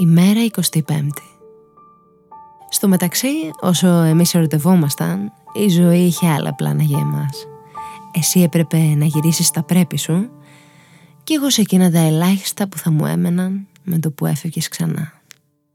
Ημέρα 25η. Στο μεταξύ, όσο εμείς ερωτευόμασταν, η ζωή είχε άλλα πλάνα για εμάς. Εσύ έπρεπε να γυρίσεις τα πρέπει σου και εγώ σε εκείνα τα ελάχιστα που θα μου έμεναν με το που έφευγες ξανά.